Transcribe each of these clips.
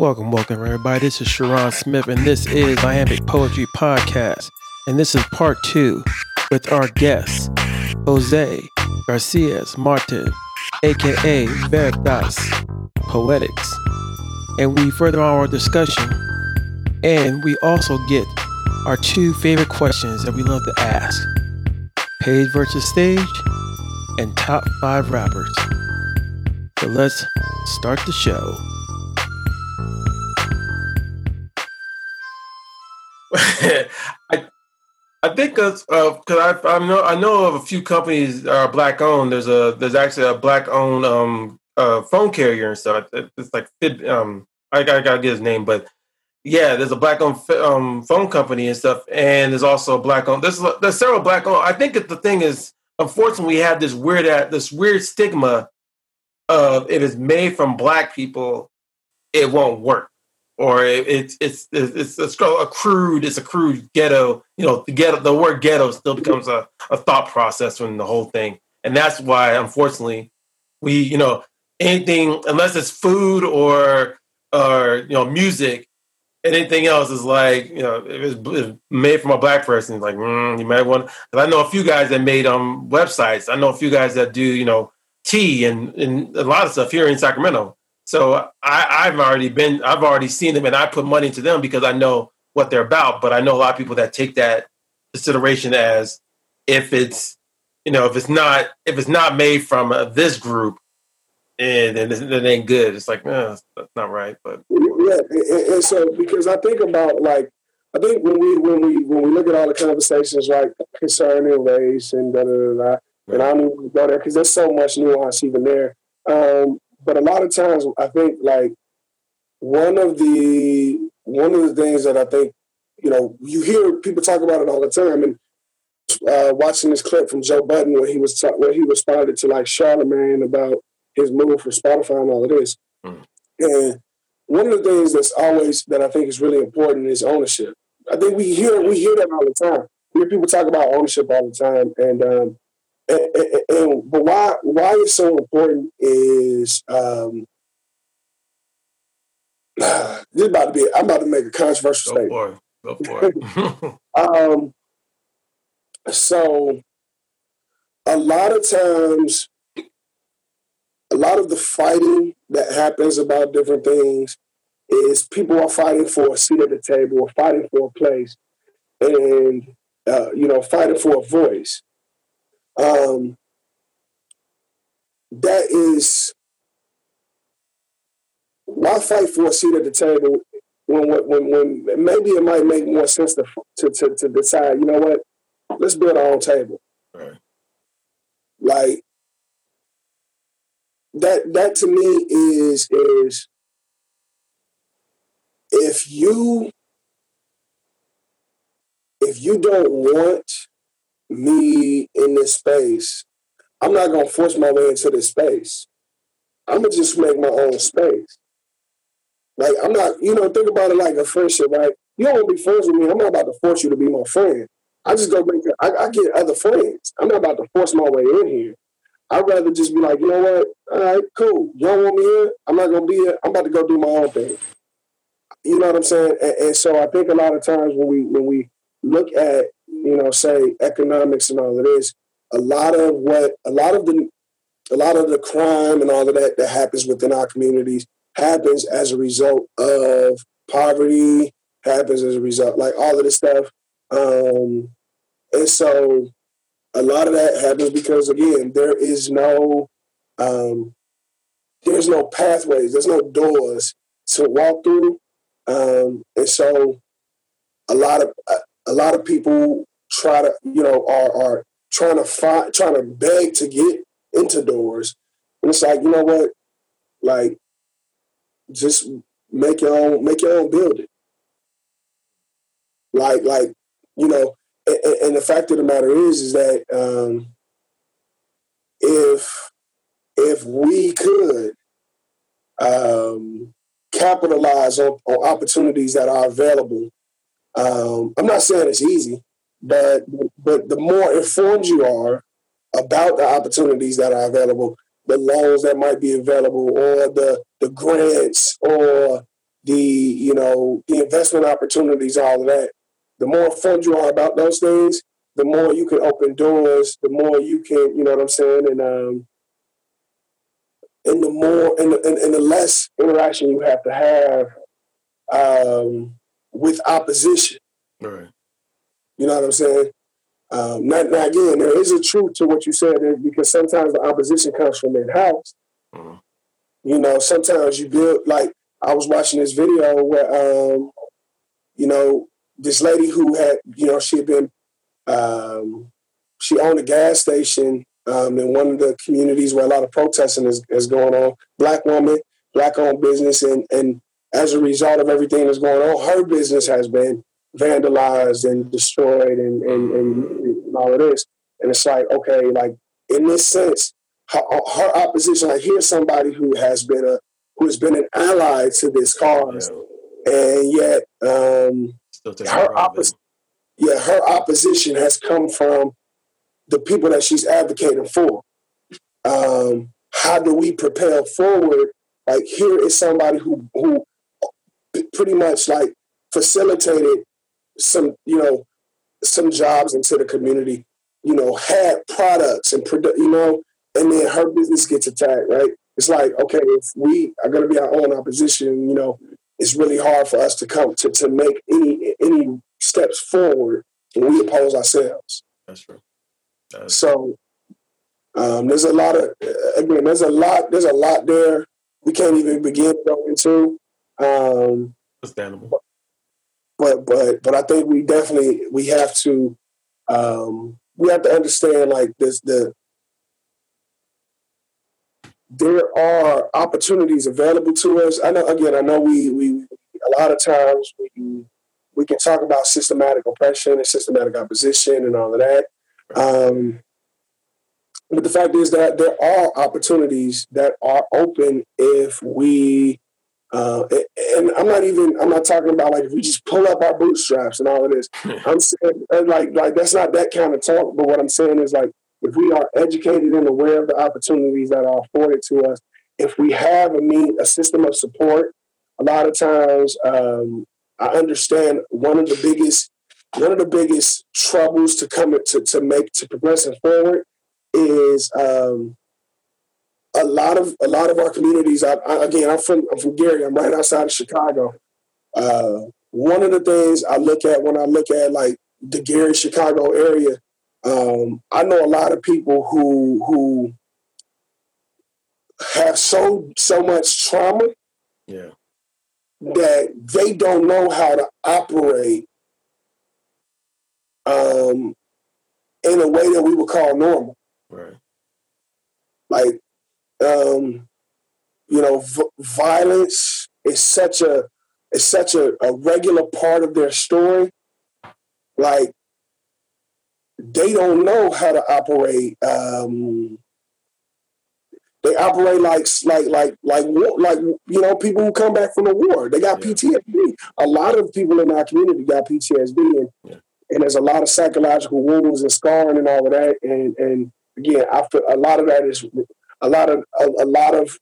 Welcome, welcome, everybody. This is Sharon Smith, and this is Iambic Poetry Podcast. And this is part two with our guest, Jose Garcias Martin, aka Veritas Poetics. And we further on our discussion, and we also get our two favorite questions that we love to ask page versus stage, and top five rappers. So let's start the show. I I think because uh, I I know I know of a few companies are black owned. There's a there's actually a black owned um uh, phone carrier and stuff. It's like um I gotta, gotta get his name, but yeah, there's a black owned um phone company and stuff, and there's also a black owned. There's there's several black owned. I think that the thing is, unfortunately, we have this weird at this weird stigma of if it's made from black people, it won't work or it's it's it's a crude it's a crude ghetto you know the ghetto the word ghetto still becomes a, a thought process in the whole thing. And that's why unfortunately we you know anything unless it's food or or you know music anything else is like you know if it's made from a black person like mm, you might want because i know a few guys that made um websites. I know a few guys that do you know tea and and a lot of stuff here in sacramento so I, have already been, I've already seen them, and I put money into them because I know what they're about. But I know a lot of people that take that consideration as if it's, you know, if it's not, if it's not made from uh, this group, and then it ain't good. It's like, no, that's not right. But yeah, and, and so because I think about like I think when we when we when we look at all the conversations like concerning race and da da da, da and I don't even go there because there's so much nuance even there. Um, but a lot of times I think like one of the one of the things that I think you know you hear people talk about it all the time and uh, watching this clip from Joe Budden where he was ta- where he responded to like Charlemagne about his move for Spotify and all of this mm. and one of the things that's always that I think is really important is ownership. I think we hear we hear that all the time. We hear people talk about ownership all the time, and um, and, and, and, but why why it's so important is um, this about to be I'm about to make a controversial Go statement. For it. Go for it. um, so a lot of times a lot of the fighting that happens about different things is people are fighting for a seat at the table or fighting for a place and uh, you know fighting for a voice um, that is why fight for a seat at the table when when when maybe it might make more sense to to to, to decide. You know what? Let's build our own table. Right. Like that. That to me is is if you if you don't want me in this space, I'm not gonna force my way into this space. I'm gonna just make my own space. Like I'm not, you know, think about it like a friendship, right? You don't want to be friends with me. I'm not about to force you to be my friend. I just go make. I, I get other friends. I'm not about to force my way in here. I'd rather just be like, you know what? All right, cool. You don't want me here. I'm not gonna be here. I'm about to go do my own thing. You know what I'm saying? And, and so I think a lot of times when we when we look at you know, say economics and all of this, a lot of what a lot of the a lot of the crime and all of that that happens within our communities happens as a result of poverty, happens as a result like all of this stuff. Um, and so a lot of that happens because again, there is no um, there's no pathways, there's no doors to walk through. Um, and so a lot of a lot of people try to, you know, are, are trying to find, trying to beg to get into doors. And it's like, you know what? Like, just make your own, make your own building. Like, like, you know, and, and the fact of the matter is, is that um, if if we could um, capitalize on, on opportunities that are available um, I'm not saying it's easy, but but the more informed you are about the opportunities that are available, the loans that might be available, or the the grants, or the you know the investment opportunities, all of that. The more informed you are about those things, the more you can open doors, the more you can, you know what I'm saying, and um, and the more and the, and, and the less interaction you have to have um, with opposition. Right. You know what I'm saying? Um, now, now, again, there is a truth to what you said because sometimes the opposition comes from in house. Mm-hmm. You know, sometimes you build like I was watching this video where, um, you know, this lady who had, you know, she had been, um, she owned a gas station um, in one of the communities where a lot of protesting is, is going on. Black woman, black owned business, and and as a result of everything that's going on, her business has been vandalized and destroyed and, and, and, all of this. And it's like, okay, like in this sense, her, her opposition, like here's somebody who has been a who has been an ally to this cause, yeah. and yet um, her opposition, yeah, her opposition has come from the people that she's advocating for. Um, how do we propel forward? Like here is somebody who who pretty much like facilitated some, you know, some jobs into the community, you know, had products and product, you know, and then her business gets attacked, right? It's like, okay, if we are going to be our own opposition, you know, it's really hard for us to come to, to make any any steps forward when we oppose ourselves. That's true. That's so um, there's a lot of again, there's a lot, there's a lot there we can't even begin to go into. Um, Understandable but but but I think we definitely we have to um, we have to understand like this the there are opportunities available to us. I know again, I know we we a lot of times we we can talk about systematic oppression and systematic opposition and all of that. Um, but the fact is that there are opportunities that are open if we uh, and I'm not even I'm not talking about like if we just pull up our bootstraps and all of this. I'm saying like like that's not that kind of talk. But what I'm saying is like if we are educated and aware of the opportunities that are afforded to us, if we have a mean a system of support, a lot of times um, I understand one of the biggest one of the biggest troubles to come to to make to progressing forward is um, a lot of a lot of our communities. I, I, again, I'm from I'm from Gary. I'm right outside of Chicago. Uh, one of the things I look at when I look at like the Gary Chicago area, um, I know a lot of people who who have so so much trauma yeah. that they don't know how to operate um, in a way that we would call normal. Right. Like um, you know, v- violence is such a is such a, a regular part of their story. Like they don't know how to operate. Um, they operate like like like like like you know people who come back from the war. They got yeah. PTSD. A lot of people in our community got PTSD, and yeah. and there's a lot of psychological wounds and scarring and all of that. And and again, I feel a lot of that is a lot of a, a lot of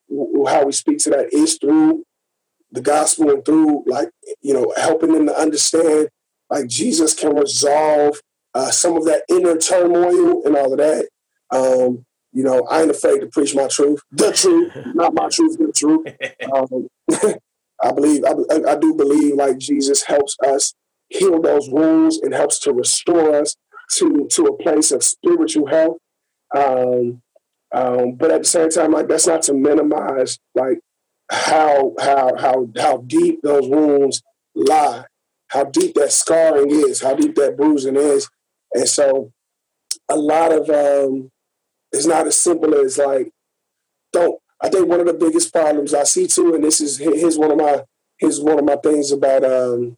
how we speak to that is through the gospel and through like you know helping them to understand like Jesus can resolve uh, some of that inner turmoil and all of that. Um, you know, I ain't afraid to preach my truth, the truth, not my truth, the truth. Um, I believe, I, I, do believe, like Jesus helps us heal those wounds and helps to restore us to to a place of spiritual health. Um, um, but at the same time, like that's not to minimize like how how how how deep those wounds lie, how deep that scarring is, how deep that bruising is, and so a lot of um, it's not as simple as like don't. I think one of the biggest problems I see too, and this is here's one of my here's one of my things about um,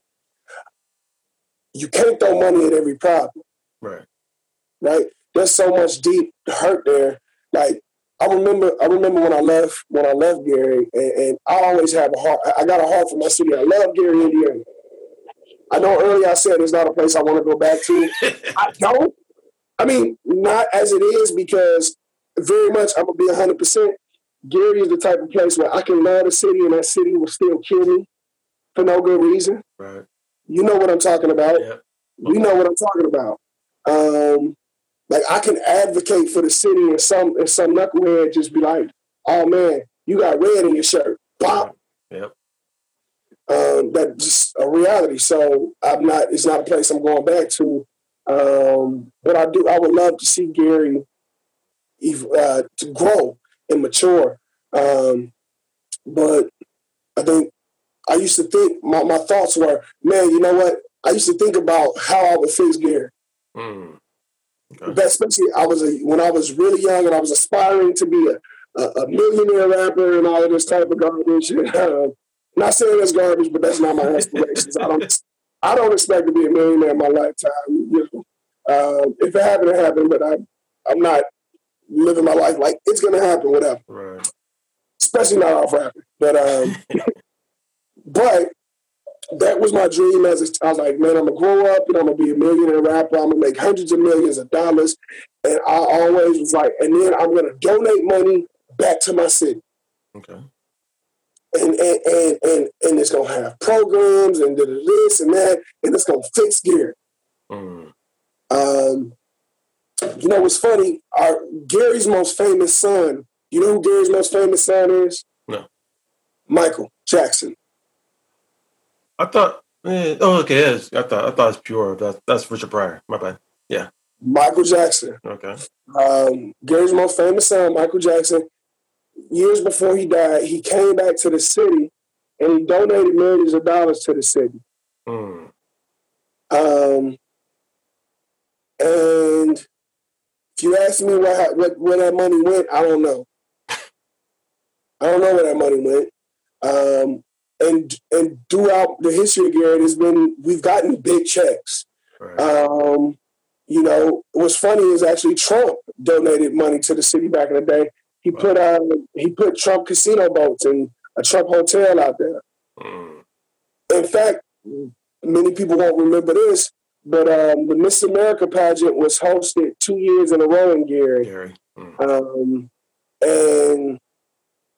you can't throw money at every problem. Right. Right. There's so much deep hurt there like I remember, I remember when I left when I left Gary, and, and, I always have a heart. I got a heart for my city. I love Gary, Indiana. I know earlier I said it's not a place I want to go back to. I don't. I mean, not as it is because very much I'm gonna be hundred percent. Gary is the type of place where I can love the city, and that city will still kill me. for no good reason. Right. You know what I'm talking about. Yeah. We know what I'm talking about. Um, like I can advocate for the city, and some and some knucklehead just be like, "Oh man, you got red in your shirt." Pop. Yep. Um, that's just a reality. So I'm not. It's not a place I'm going back to. Um, but I do. I would love to see Gary uh, to grow and mature. Um, but I think I used to think my, my thoughts were, man, you know what? I used to think about how I would fix Gary. Mm. Okay. Especially I was a, when I was really young and I was aspiring to be a, a, millionaire rapper and all of this type of garbage. Not saying that's garbage, but that's not my aspirations. I don't I don't expect to be a millionaire in my lifetime. You know, uh, if it happened, it happened. But I I'm not living my life like it's gonna happen. Whatever. Right. Especially not off rapping. But um, but that was my dream as a, I was like, man, I'm gonna grow up and I'm gonna be a millionaire rapper. I'm gonna make hundreds of millions of dollars. And I always was like, and then I'm gonna donate money back to my city. Okay. And and and and, and it's gonna have programs and this and that, and it's gonna fix Gary. Mm. Um, you know what's funny? Our Gary's most famous son. You know who Gary's most famous son is? No. Michael Jackson. I thought. Eh, oh, okay. Yes. I thought. I thought it's pure. That's that's Richard Pryor. My bad. Yeah. Michael Jackson. Okay. Um, Gary's most famous son, Michael Jackson. Years before he died, he came back to the city and he donated millions of dollars to the city. Mm. Um, and if you ask me where, what, where that money went, I don't know. I don't know where that money went. Um, and and throughout the history of Gary, has been we've gotten big checks. Right. Um, you know, what's funny is actually Trump donated money to the city back in the day. He Wow. put uh, he put Trump casino boats and a Trump hotel out there. Mm. In fact, many people won't remember this, but um, the Miss America pageant was hosted two years in a row in Gary. Gary. Mm. Um, and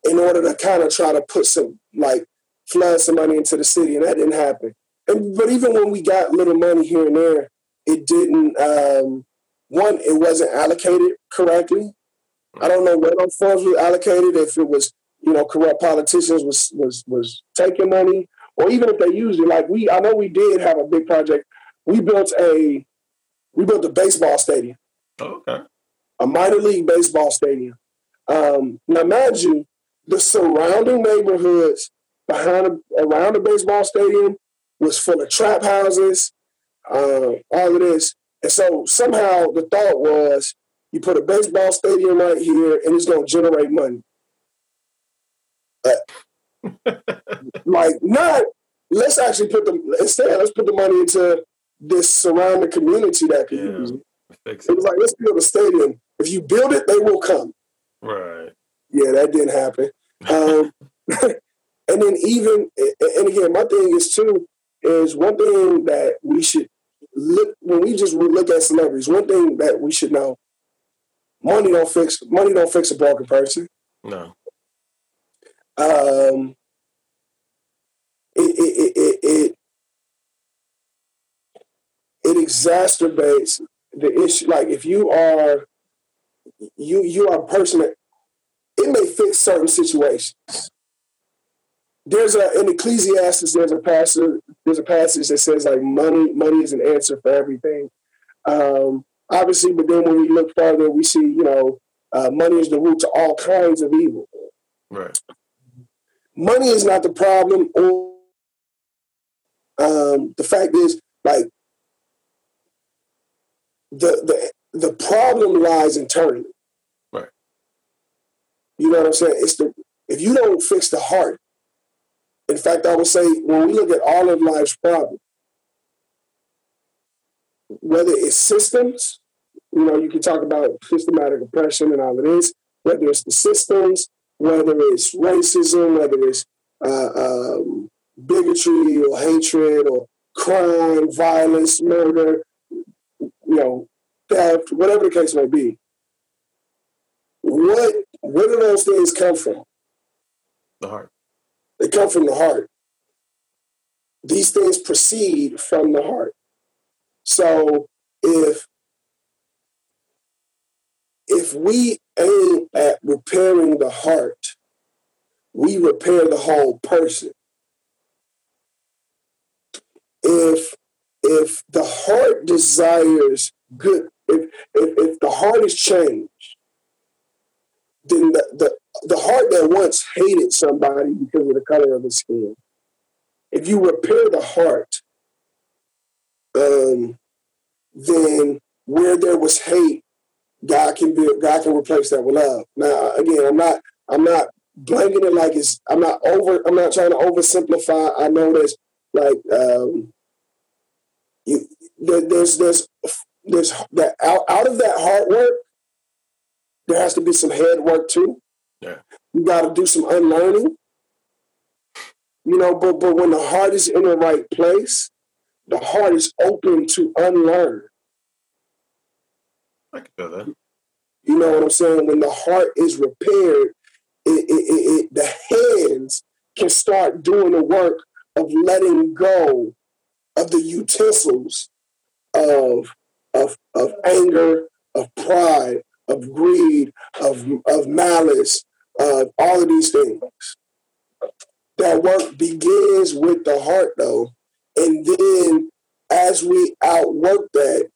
in order to kind of try to put some like flood some money into the city, and that didn't happen. And but even when we got little money here and there, it didn't. Um, one, it wasn't allocated correctly. I don't know where those funds were allocated. If it was, you know, corrupt politicians was was was taking money, or even if they used it. Like we, I know we did have a big project. We built a we built a baseball stadium Oh, okay. a minor league baseball stadium. Um, now imagine the surrounding neighborhoods behind around the baseball stadium was full of trap houses, uh, all of this. And so somehow the thought was you put a baseball stadium right here and it's going to generate money. Uh, like not let's actually put the instead let's put the money into this surrounding community that can Yeah. use it. It it. was like, let's build a stadium. If you build it, they will come. Right. Yeah, that didn't happen. Um, and then even, and again, my thing is too, is one thing that we should look, when we just look at celebrities, one thing that we should know, money don't fix, money don't fix a broken person. No. Um, it, it, it, it, it, it exacerbates the issue. Like if you are, you you are a person that it may fix certain situations. There's a in Ecclesiastes. There's a passage. There's a passage that says like money. Money is an answer for everything. Um, obviously, but then when we look further, we see you know uh, money is the root to all kinds of evil. Right. Money is not the problem. Or um, the fact is, like the the the problem lies internally. Right. You know what I'm saying? It's the if you don't fix the heart. In fact, I would say when we look at all of life's problems, whether it's systems, you know, you can talk about systematic oppression and all of this, whether it's the systems, whether it's racism, whether it's uh, um, bigotry or hatred or crime, violence, murder, you know, theft, whatever the case may be. What where do those things come from? The heart. They come from the heart. these things proceed from the heart. So if if we aim at repairing the heart, we repair the whole person. If if the heart desires good, if if, if the heart is changed, then the, the the heart that once hated somebody because of the color of his skin, if you repair the heart, um, then where there was hate, God can be God can replace that with love. Now, again, I'm not I'm not blanking it like it's I'm not over I'm not trying to oversimplify. I know there's like um, you there, there's there's there's that out, out of that hard work, there has to be some head work too. Yeah. You got to do some unlearning. You know, but but when the heart is in the right place, the heart is open to unlearn. I can feel that. You know what I'm saying? When the heart is repaired, it, it, it, it, the hands can start doing the work of letting go of the utensils of, of, of anger, of pride, of greed, of, of malice, of all of these things. That work begins with the heart, though. And then as we outwork that,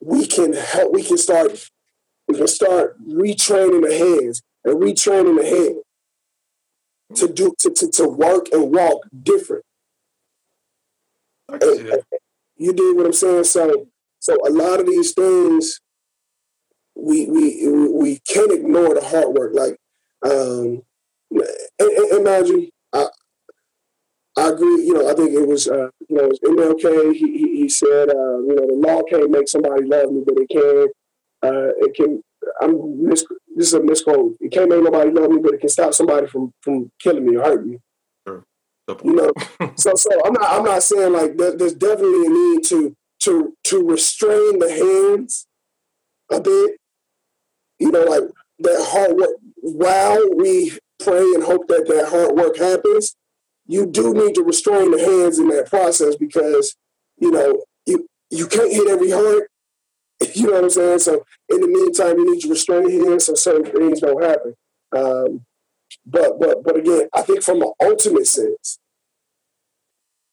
we can help, we can start, we can start retraining the hands and retraining the hand to do to, to, to work and walk different. See. You do what I'm saying? So so a lot of these things we we we can't ignore the hard work. Like um imagine I I agree, you know, I think it was uh, you know, it was MLK, he, he, he said, uh, you know, the law can't make somebody love me, but it can uh, it can I'm mis- this is a misquote. It can't make nobody love me, but it can stop somebody from from killing me or hurting me. Sure. You know, so so I'm not I'm not saying like there, there's definitely a need to to to restrain the hands a bit. You know, like that hard work. While we pray and hope that that hard work happens, you do need to restrain the hands in that process because you know you you can't hit every heart. You know what I'm saying? So in the meantime, you need to restrain your hands so certain things don't happen. Um, but but but again, I think from an ultimate sense,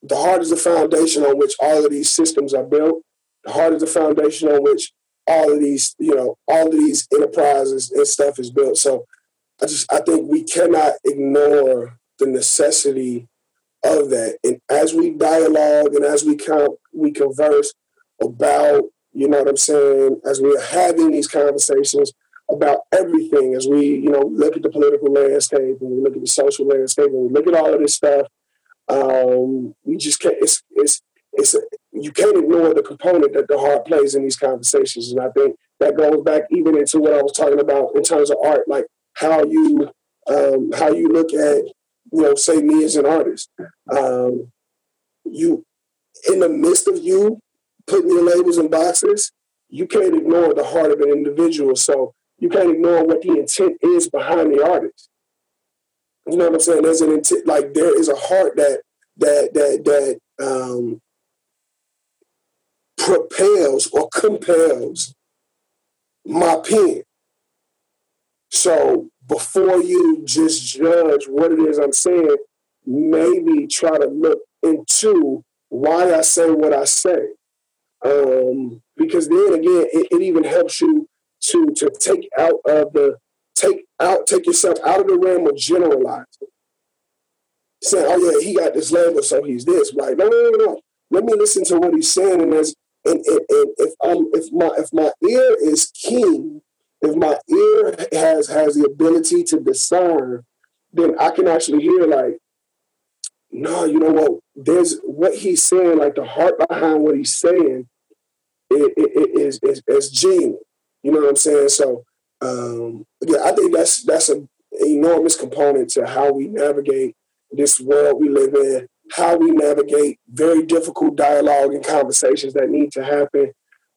the heart is the foundation on which all of these systems are built. The heart is the foundation on which all of these, you know, all of these enterprises and stuff is built. So I just I think we cannot ignore the necessity of that. And as we dialogue and as we count, we converse about, you know what I'm saying, as we are having these conversations about everything, as we, you know, look at the political landscape and we look at the social landscape and we look at all of this stuff, um, we just can't. It's it's it's a, you can't ignore the component that the heart plays in these conversations, and I think that goes back even into what I was talking about in terms of art, like how you um, how you look at you know say me as an artist. Um, you in the midst of you putting your labels in boxes, you can't ignore the heart of an individual. So you can't ignore what the intent is behind the artist. You know what I'm saying? There's an intent, like there is a heart that that that that um, propels or compels my pen. So before you just judge what it is I'm saying, maybe try to look into why I say what I say. Um, because then again, it, it even helps you to to take out of the take out, take yourself out of the realm of generalizing. Saying, oh yeah, he got this label, so he's this. Like, no, no, no, no. Let me listen to what he's saying, and as and, and, and if I'm if my if my ear is keen, if my ear has has the ability to discern, then I can actually hear like, no, you know what? There's what he's saying, like the heart behind what he's saying, it, it, it is is is genuine. You know what I'm saying? So um, again, I think that's that's an enormous component to how we navigate this world we live in, how we navigate very difficult dialogue and conversations that need to happen,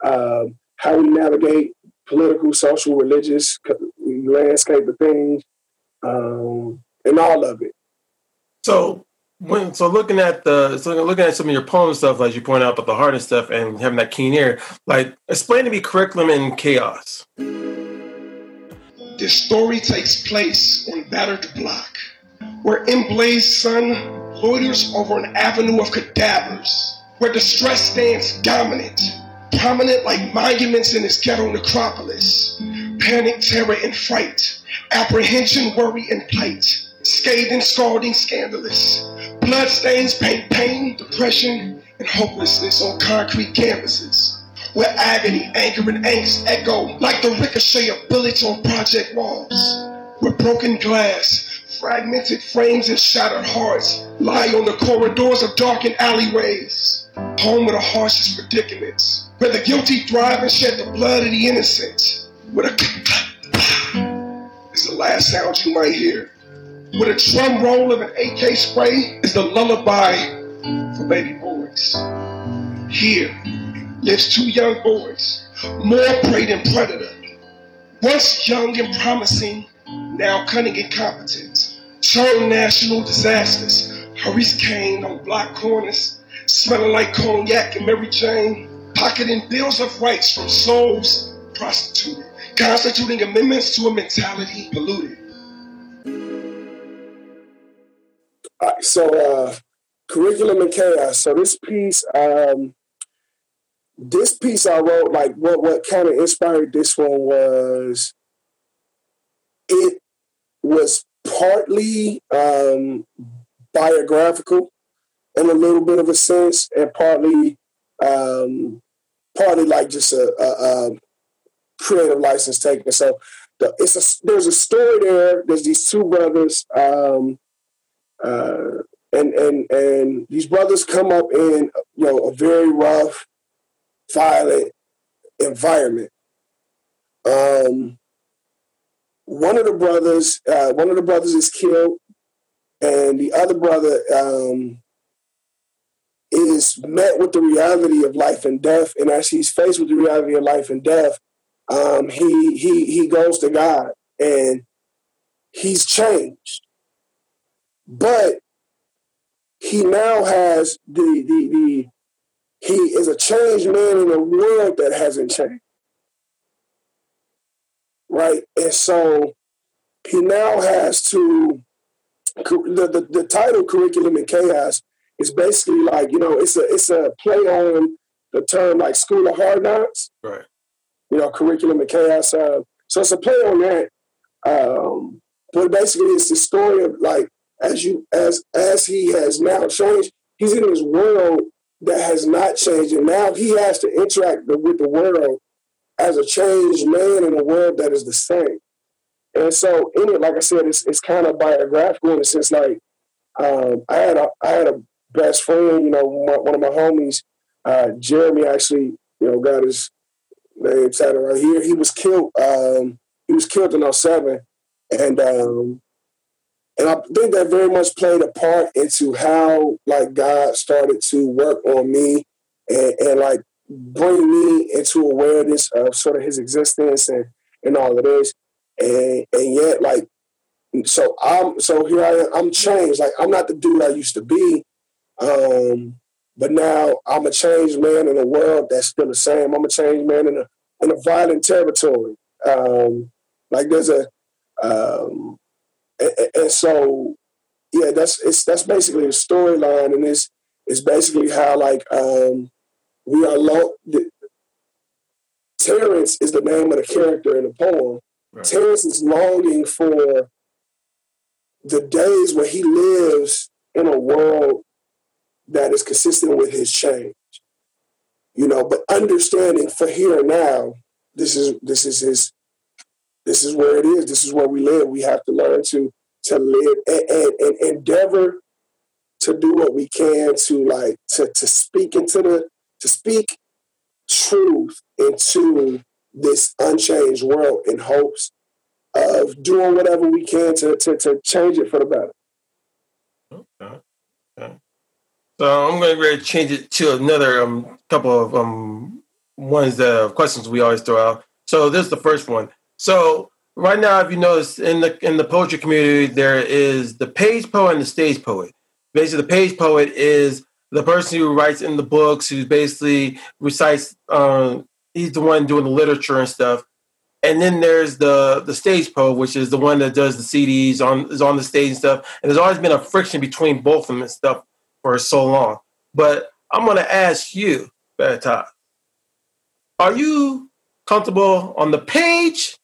um, how we navigate political, social, religious landscape of things, um, and all of it. So when so looking at the so looking at some of your poem stuff, as you point out about the heart and stuff, and having that keen ear, like explain to me curriculum and chaos. This story takes place on battered block, where emblazed sun loiters over an avenue of cadavers, where distress stands dominant, prominent like monuments in this ghetto necropolis. Panic, terror, and fright, apprehension, worry, and plight, scathing, scalding, scandalous. Bloodstains paint pain, depression, and hopelessness on concrete canvases. Where agony, anger, and angst echo like the ricochet of bullets on project walls. Where broken glass, fragmented frames, and shattered hearts lie on the corridors of darkened alleyways. Home of the harshest predicaments. Where the guilty thrive and shed the blood of the innocent. Where the is the last sound you might hear with a drum roll of an AK spray is the lullaby for baby boys. Here lives two young boys, more prey than predator. Once young and promising, now cunning and competent. Turn national disasters. Hurricanes on block corners, smelling like cognac and Mary Jane, pocketing bills of rights from souls prostituted, constituting amendments to a mentality polluted. so uh, curriculum and chaos. So this piece, um, this piece I wrote, like what what kind of inspired this one was, it was partly um, biographical in a little bit of a sense, and partly um, partly like just a, a, a creative license taken. So the, it's a there's a story there. There's these two brothers. Um, uh, and and and these brothers come up in you know a very rough, violent environment. Um, one of the brothers, uh, one of the brothers is killed, and the other brother um, is met with the reality of life and death. And as he's faced with the reality of life and death, um, he he he goes to God, and he's changed. But he now has the the the he is a changed man in a world that hasn't changed. Right? And so he now has to the, the, the title curriculum in chaos is basically like, you know, it's a it's a play on the term like school of hard knocks. Right. You know, curriculum in chaos. Uh, so it's a play on that. Um, but basically it's the story of like as you as as he has now changed, he's in this world that has not changed, and now he has to interact with the world as a changed man in a world that is the same. And so, in it, like I said, it's it's kind of biographical in a sense. Like um, I had a I had a best friend, you know, my, one of my homies, uh, Jeremy, actually, you know, got his name tatted right here. He was killed. Um, he was killed in 07. and um, and I think that very much played a part into how like God started to work on me and, and like bring me into awareness of sort of his existence and, and all of this. And and yet like so I'm so here I am, I'm changed. Like I'm not the dude I used to be. Um, but now I'm a changed man in a world that's still the same. I'm a changed man in a in a violent territory. Um, like there's a um, and, and so yeah, that's it's that's basically the storyline, and it's it's basically how like um, we are low. Terrence is the name of the character in the poem. Right. Terrence is longing for the days where he lives in a world that is consistent with his change. You know, but understanding for here and now, this is this is his this is where it is. This is where we live. We have to learn to to live and, and, and endeavor to do what we can to like to to speak into the to speak truth into this unchanged world in hopes of doing whatever we can to to, to change it for the better. Okay. okay. So I'm going to change it to another um, couple of um, ones that uh, questions we always throw out. So this is the first one. So right now, if you notice in the in the poetry community, there is the page poet and the stage poet. basically the page poet is the person who writes in the books, who basically recites. Um, he's the one doing the literature and stuff. And then there's the the stage poet, which is the one that does the CDs on is on the stage and stuff. And there's always been a friction between both of them and stuff for so long. But I'm to ask you, Beta, are you comfortable on the page,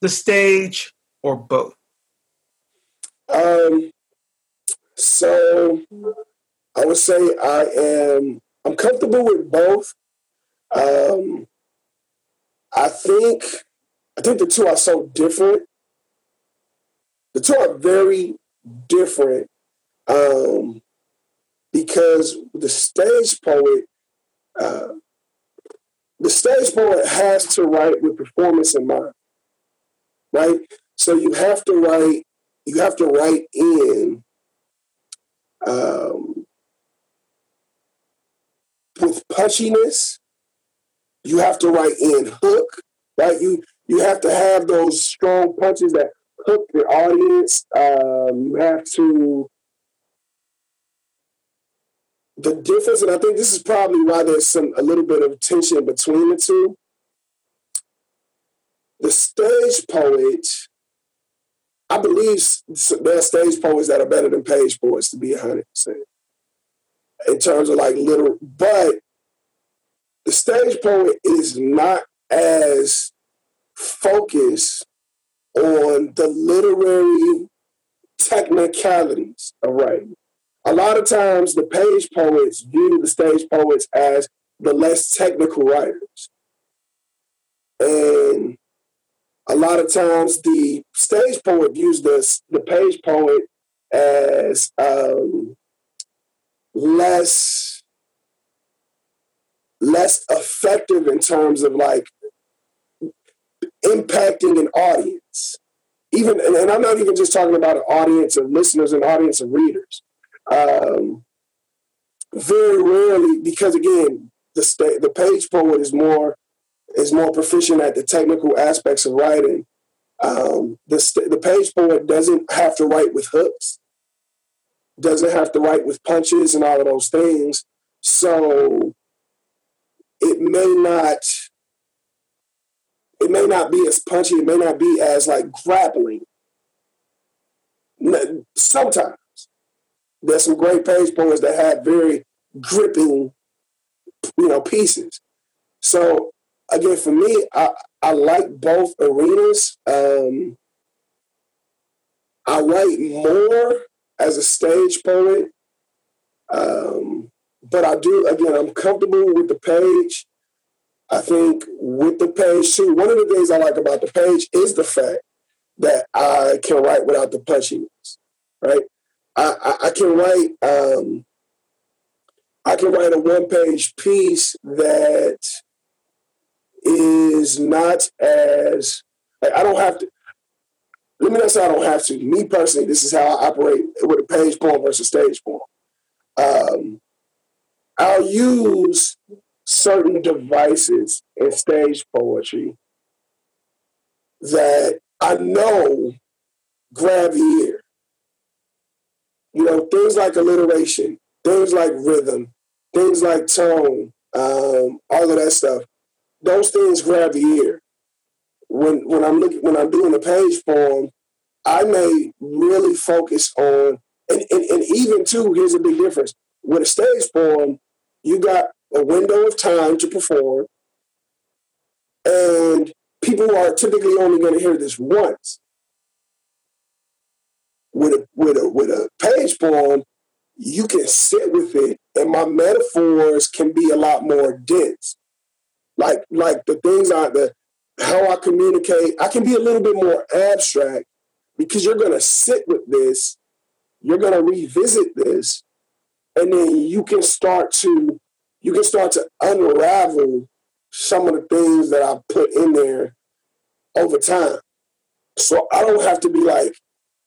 the stage, or both? Um, so I would say I am. I'm comfortable with both. Um, I think I think the two are so different. The two are very different um, because the stage poet, uh, the stage poet has to write with performance in mind, right? So you have to write, you have to write in um, with punchiness. You have to write in hook, right? You you have to have those strong punches that hook the audience. Um, you have to the difference, and I think this is probably why there's some a little bit of tension between the two. The stage poet, I believe there are stage poets that are better than page poets, to be hundred percent. In terms of like literal, but the stage poet is not as focused on the literary technicalities of writing a lot of times the page poets view the stage poets as the less technical writers. And a lot of times the stage poet views the, the page poet as um, less less effective in terms of like impacting an audience. Even and I'm not even just talking about an audience of listeners and audience of readers. Um, very rarely, because again, the sta- the page poet is more is more proficient at the technical aspects of writing. Um, the st- the page poet doesn't have to write with hooks, doesn't have to write with punches and all of those things. So it may not it may not be as punchy. It may not be as like grappling. Sometimes there's some great page poets that have very gripping, you know, pieces. So again, for me, I, I like both arenas. Um, I write more as a stage poet, um, but I do again. I'm comfortable with the page. I think with the page too. One of the things I like about the page is the fact that I can write without the punchiness, right? I, I, can write um, I can write a one page piece that is not as I don't have to. Let me not say I don't have to. Me personally, this is how I operate with a page poem versus stage poem. Um, I'll use certain devices in stage poetry that I know grab the ear. You know, things like alliteration, things like rhythm, things like tone, um, all of that stuff. Those things grab the ear. When when I'm looking when I'm doing a page poem, I may really focus on and, and, and even too, here's a big difference. With a stage poem, you got a window of time to perform, and people are typically only going to hear this once with a with a with a page poem, you can sit with it, and my metaphors can be a lot more dense. Like like the things I the how I communicate, I can be a little bit more abstract because you're gonna sit with this, you're gonna revisit this, and then you can start to you can start to unravel some of the things that I put in there over time. So I don't have to be like,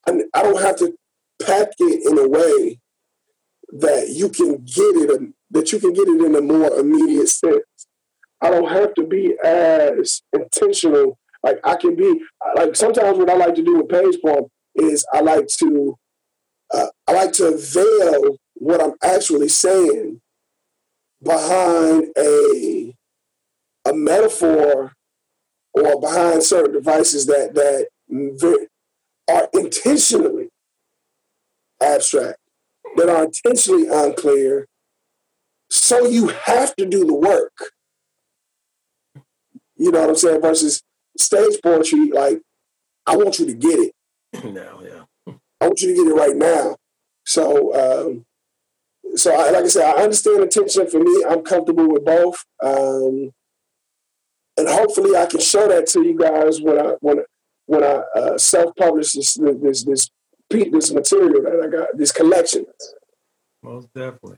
I don't have to pack it in a way that you can get it that you can get it in a more immediate sense. I don't have to be as intentional. Like I can be like sometimes what I like to do with page poem is I like to uh, I like to veil what I'm actually saying behind a a metaphor or behind certain devices that that are intentionally abstract, that are intentionally unclear. So you have to do the work. You know what I'm saying? Versus stage poetry, like I want you to get it. now, yeah. I want you to get it right now. So, um, so I, like I said, I understand the tension. For me, I'm comfortable with both, um, and hopefully, I can show that to you guys when I when when I uh, self publish this this this this material that I got, this collection. Most definitely.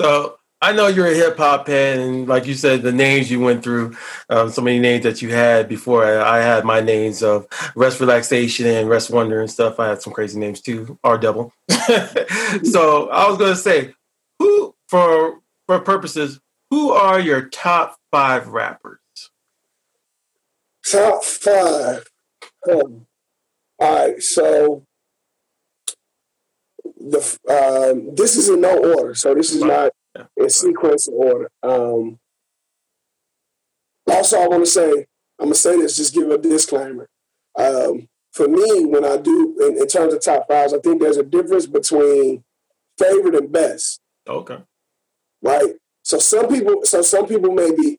So I know you're a hip hop head, and like you said, the names you went through, um, so many names that you had before. I, I, had my names of Rest Relaxation and Rest Wonder and stuff. I had some crazy names too, R Double. so I was going to say, who for for purposes, who are your top five rappers? Top five. Um, all right, so the um, this is in no order, so this is not in sequence order. Um, also, I want to say, I'm gonna say this, just give a disclaimer. Um, for me, when I do in, in, terms of top fives, I think there's a difference between favorite and best. Okay. Right. So some people, so some people may be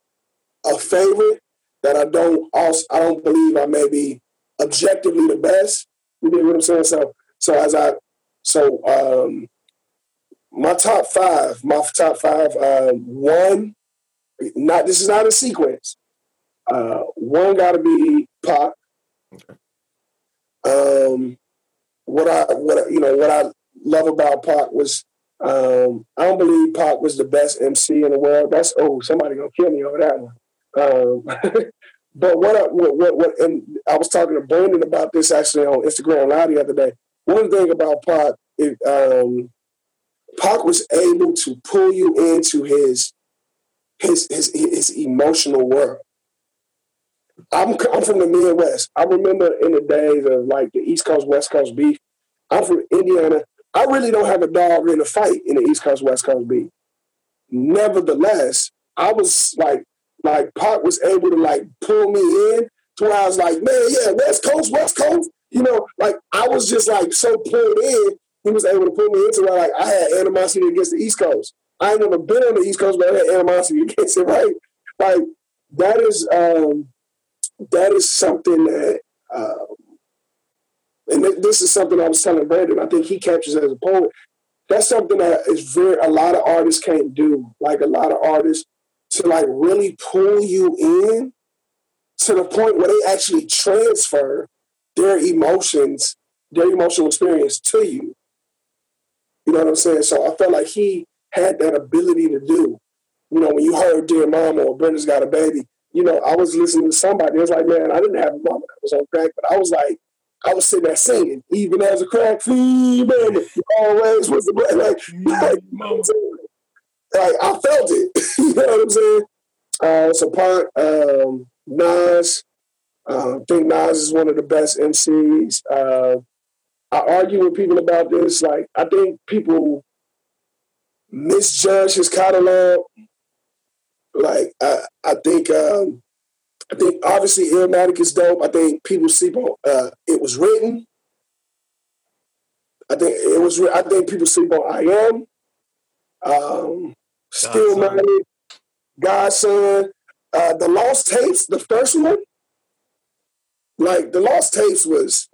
a favorite that I don't also I don't believe I may be objectively the best. You get what I'm saying? So so as I so um my top five, my top five, um, one, not this is not a sequence. Uh, one got to be Pac. Okay. Um, what I what you know what I love about Pac was um, I don't believe Pac was the best MC in the world. That's oh somebody gonna kill me over that one. Um, but what, I, what what what and I was talking to Brandon about this actually on Instagram Live the other day. One thing about Pac, it, um, Pac was able to pull you into his his his, his emotional world. I'm I'm from the Midwest. I remember in the days of like the East Coast West Coast beef. I'm from Indiana. I really don't have a dog in a fight in the East Coast West Coast beef. Nevertheless, I was like like Pac was able to like pull me in to where I was like, man, yeah, West Coast, West Coast. You know, like I was just like so pulled in he was able to put me into where like I had animosity against the East Coast. I ain't never been on the East Coast, but I had animosity against it, right? Like that is um that is something that um, and this is something I was telling Brandon, I think he captures as a poet. That's something that is very a lot of artists can't do. Like a lot of artists to like really pull you in to the point where they actually transfer their emotions, their emotional experience to you. You know what I'm saying? So I felt like he had that ability to do. You know, when you heard Dear Mama or Brenda's Got a Baby, you know, I was listening to somebody. It was like, man, I didn't have a mama that was on crack, but I was like, I was sitting there singing, even as a crack fiend, baby, always was the like, like, like I felt it. you know what I'm saying? Uh, so part um, Nas, uh, I think Nas is one of the best MCs. Uh, I argue with people about this. Like, I think people misjudge his catalog. Like, I, I think, um, I think obviously Illmatic is dope. I think people sleep on. Uh, it was written. I think it was. I think people sleep on. I am. Um, Stillmatic, Godson, uh, the Lost Tapes, the first one. Like the Lost Tapes was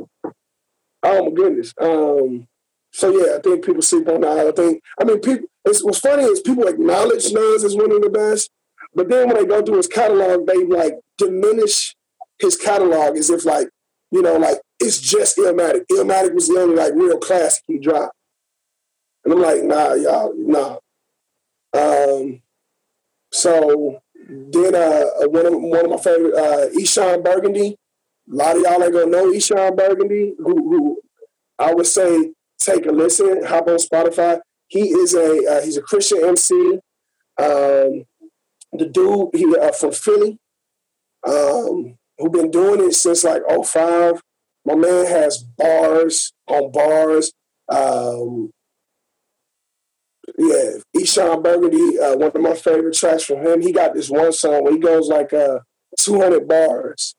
Oh my goodness. Um, so yeah, I think people sleep on that. I think I mean people. It's, what's funny is people acknowledge Nas as one of the best, but then when they go through his catalog, they like diminish his catalog as if like you know like it's just Illmatic. Illmatic was the only like real classic he dropped, and I'm like, nah, y'all, nah. Um, so then uh, one of one of my favorite uh, Eshon Burgundy. A lot of y'all ain't gonna know Eshon Burgundy, who, who I would say take a listen. Hop on Spotify. He is a uh, he's a Christian MC. Um, the dude he uh, from Philly, um, who been doing it since like 05. My man has bars on bars. Um, Yeah, Eshon Burgundy, uh, one of my favorite tracks from him. He got this one song where he goes like uh, 200 bars,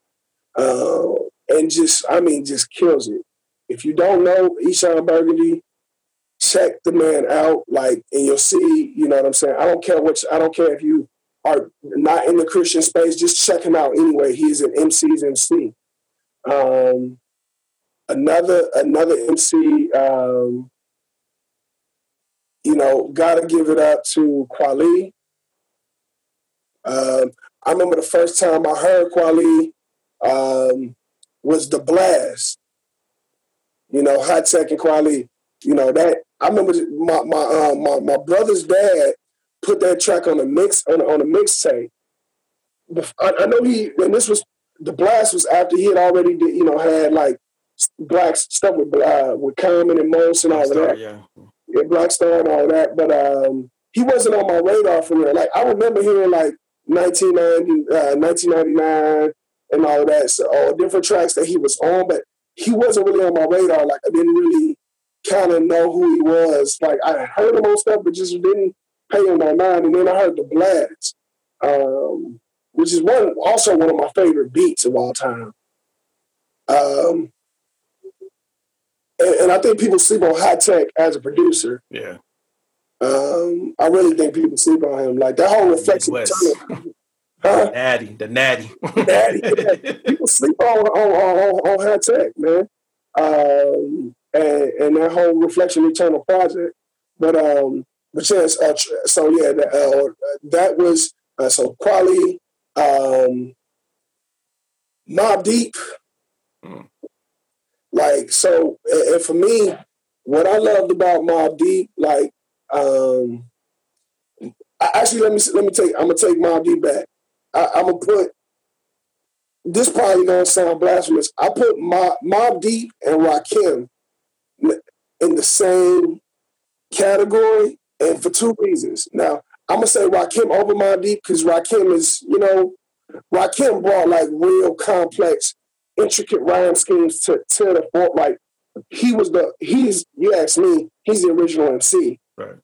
uh, and just I mean, just kills it. If you don't know Eshon Burgundy, check the man out. Like, and you'll see. You know what I'm saying? I don't care which. I don't care if you are not in the Christian space. Just check him out anyway. He's an MC's MC. Um, another another MC. Um, you know, gotta give it up to Kweli. Um, I remember the first time I heard Kweli um, was the blast. You know, Hi-Tek and Kweli. You know that I remember my my uh, my my brother's dad put that track on a mix on on a mixtape. I, I know he and this was the blast was after he had already did, you know had like Black Star with uh, with Common and Mos and all of that. Yeah. Yeah, Black Star and all that, but um, he wasn't on my radar for real. Like I remember hearing like 1990, uh, 1999 and all that, so all different tracks that he was on, but he wasn't really on my radar. Like I didn't really kind of know who he was. Like I heard him on stuff, but just didn't pay him no mind. And then I heard the Blast, um, which is one also one of my favorite beats of all time. Um, and, and I think people sleep on Hi-Tek as a producer. Yeah. Um, I really think people sleep on him. Like that whole reflection. Huh? Natty, the natty. Natty, yeah. people sleep on on on, on Hi-Tek, man. Um, and and that whole reflection eternal project. But um, but yes, uh, so yeah, that, uh, that was uh, so Kweli, um, Mobb Deep. Mm. Like so, and, and for me, what I loved about Mobb Deep, like, um, actually, let me let me take. I'm gonna take Mobb Deep back. I, I'm gonna put. This probably gonna sound blasphemous. I put Mob, Mobb Deep and Rakim in the same category, and for two reasons. Now, I'm gonna say Rakim over Mobb Deep because Rakim is, you know, Rakim brought like real complex, intricate rhyme schemes to to the fore. Like he was the he's you ask me, he's the original MC. Right.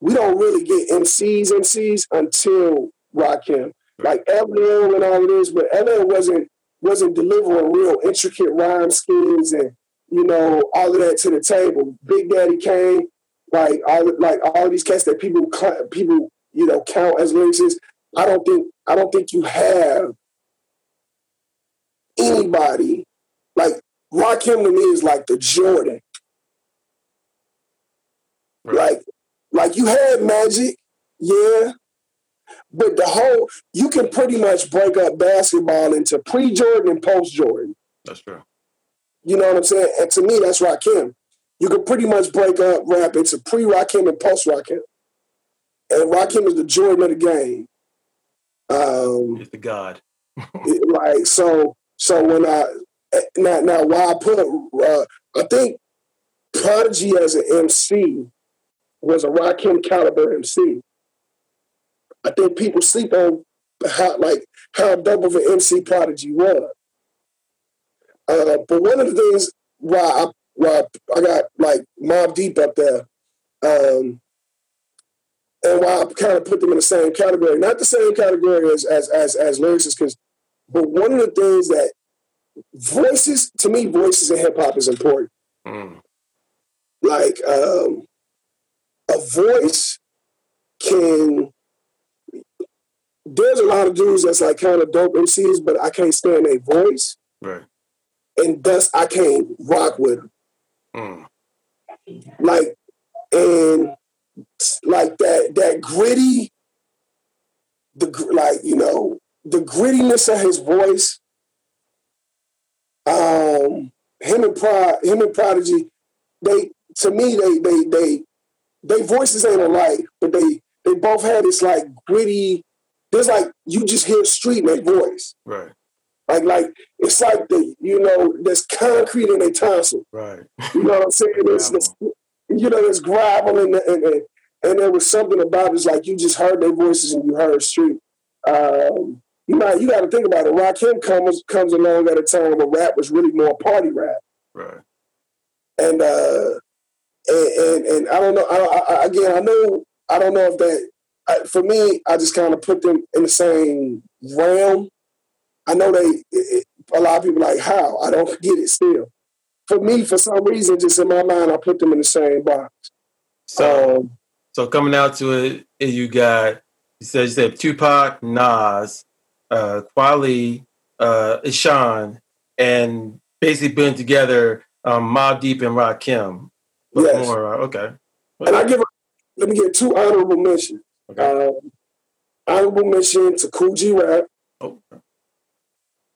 We don't really get MCs MCs until Rakim. Like LL and all of this, but LL wasn't wasn't delivering real intricate rhyme schemes and you know all of that to the table. Big Daddy Kane, like all like all of these cats that people people you know count as lyricists. I don't think I don't think you have anybody like Rakim to me is like the Jordan. Right. Like like you had Magic, yeah, but the whole you can pretty much break up basketball into pre-Jordan and post-Jordan. That's true. You know what I'm saying? And to me, that's Rakim. You can pretty much break up rap into pre-Rakim and post-Rakim. And Rakim is the Jordan of the game. Um, He's the God. it- like so so when I now now why I put uh, I think Prodigy as an MC was a Rakim caliber MC. I think people sleep on how like how dope of an MC Prodigy was. Uh, but one of the things why I why I got like Mobb Deep up there, um, and why I kind of put them in the same category, not the same category as as as, as lyricists, because but one of the things that voices to me, voices in hip hop is important. Mm. Like um, a voice can. There's a lot of dudes that's like kind of dope MCs, but I can't stand their voice, Right. and thus I can't rock with them. Mm. Like, and like that that gritty, the like you know the grittiness of his voice. Um, him and Prod, him and Prodigy, they to me they they they they voices ain't alike, but they they both had this like gritty. There's like you just hear street in their voice, Right. like like it's like the you know there's concrete in their tonsil. Right. You know what I'm saying? There's, there's, you know, there's gravel and, and and and there was something about it. It's like you just heard their voices and you heard street. Um, you know, you got to think about it. Rakim comes comes along at a time where rap was really more party rap, Right. and uh, and, and and I don't know. I, I, again, I know I don't know if that. I, for me, I just kind of put them in the same realm. I know they. It, a lot of people like how I don't get it still. For me, for some reason, just in my mind, I put them in the same box. So, um, so coming out to it, you got you said you said Tupac, Nas, uh, Kweli, uh, Eshon, and basically putting together um, Mobb Deep and Rakim. Yes. More, uh, okay. And I give. Let me get two honorable mentions. Okay. Um, honorable mention to Kool G Rap. Oh.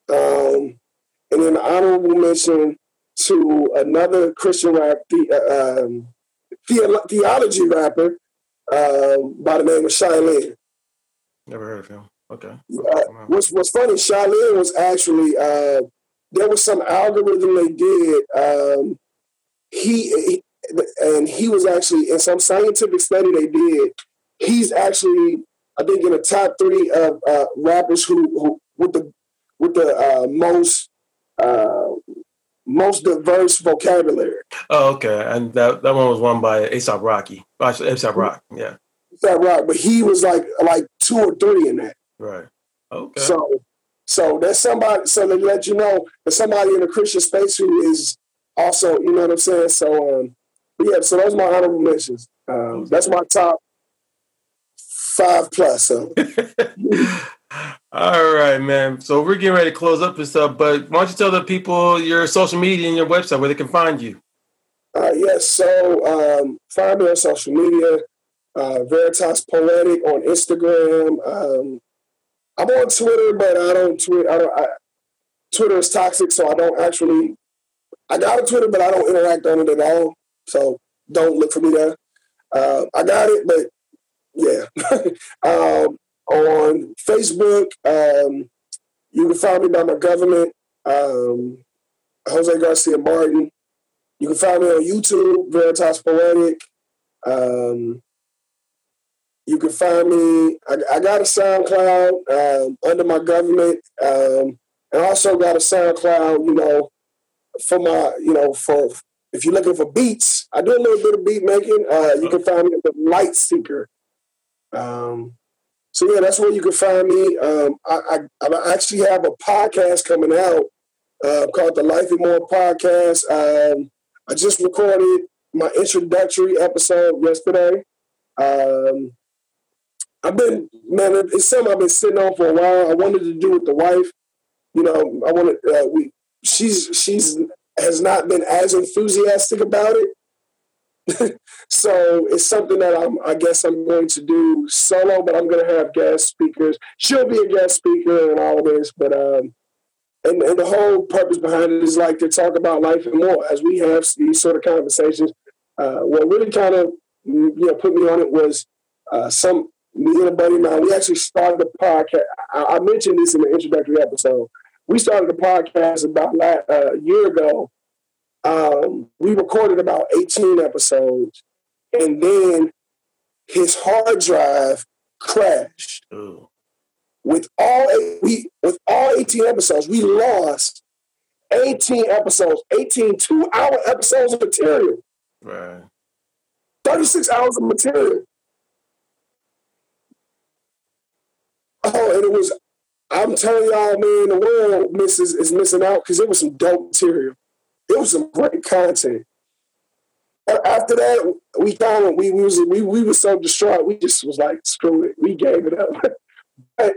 Um, and then honorable mention to another Christian rap, the, uh, um, the, theology rapper um, by the name of Shai Linne. Never heard of him. Okay. Uh, what's What's funny? Shai Linne was actually uh, there was some algorithm they did. Um, he, he and he was actually in some scientific study they did. He's actually, I think, in the top three of uh, rappers who, who with the with the uh, most uh, most diverse vocabulary. Oh, okay. And that, that one was won by ASAP Rocky. ASAP Rock, yeah. ASAP Rock, but he was like like two or three in that. Right. Okay. So so there's somebody so to let you know that somebody in the Christian space who is also, you know what I'm saying? So um yeah, so those are my honorable mentions. Um, that's my top five plus. So All right, man. So we're getting ready to close up this stuff, but why don't you tell the people your social media and your website where they can find you? Uh, yes, so um, find me on social media, uh, Veritas Poetic on Instagram. Um, I'm on Twitter, but I don't tweet. I don't. I, Twitter is toxic, so I don't actually. I got a Twitter, but I don't interact on it at all. So don't look for me there. Uh, I got it, but yeah. um, on Facebook. Um, you can find me by my government, um, Jose Garcia Martin. You can find me on YouTube, Veritas Poetic. Um, you can find me. I, I got a SoundCloud um, under my government, um, and also got a SoundCloud. You know, for my, you know, for if you're looking for beats, I do a little bit of beat making. Uh, you can find me at the Light Seeker. Um, so yeah, that's where you can find me. Um, I, I, I, actually have a podcast coming out uh, called the Life and More Podcast. Um, I just recorded my introductory episode yesterday. Um, I've been man, it's something I've been sitting on for a while. I wanted to do with the wife. You know, I wanted uh, we she's she's has not been as enthusiastic about it. so it's something that I'm, I guess I'm going to do solo, but I'm going to have guest speakers. She'll be a guest speaker and all of this, but um, and, and the whole purpose behind it is like to talk about life and more as we have these sort of conversations. Uh, what really kind of you know put me on it was uh, some me and a buddy of mine. We actually started a podcast. I, I mentioned this in the introductory episode. We started a podcast about uh, a year ago um, we recorded about 18 episodes, and then his hard drive crashed. Ooh. With all we with all 18 episodes, we lost 18 episodes, 18 two-hour episodes of material. Right. 36 hours of material. Oh, and it was, I'm telling y'all, man, the world misses is missing out because it was some dope material it was some great content. After that, we kind of we, we was we, we were so distraught. We just was like, screw it. We gave it up. but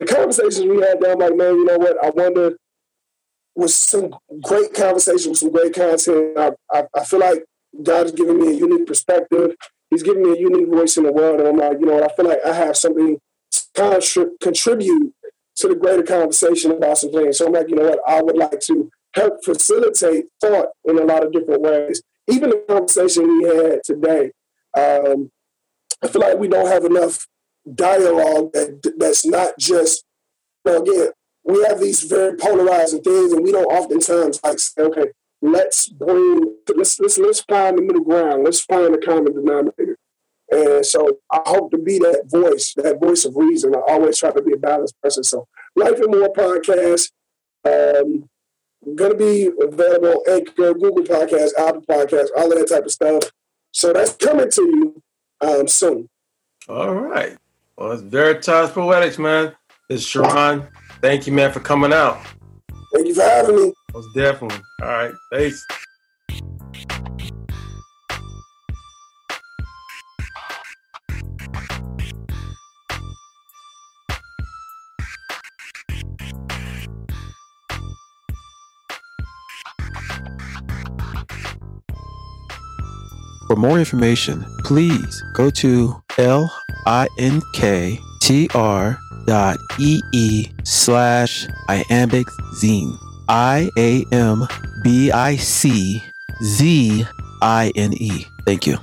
the conversations we had, I'm like, man, you know what? I wonder was some great conversation with some great content. I, I, I feel like God is giving me a unique perspective. He's giving me a unique voice in the world, and I'm like, you know what? I feel like I have something to contribute to the greater conversation about some things. So I'm like, you know what? I would like to help facilitate thought in a lot of different ways. Even the conversation we had today, um, I feel like we don't have enough dialogue that that's not just, you know, again, we have these very polarizing things, and we don't oftentimes like say, okay, let's bring, let's let's let's find the middle ground, let's find a common denominator. And so I hope to be that voice, that voice of reason. I always try to be a balanced person. So Life and More podcast. Um, going to be available on Anchor, Google Podcasts, Apple Podcasts, all of that type of stuff. So that's coming to you um, soon. All right. Well, it's Veritas Poetics, man. Is Sharon. Thank you, man, for coming out. Thank you for having me. Most definitely. All right. Thanks. For more information, please go to linktr dot ee slash iambic zine. I A M B I C Z I N E. Thank you.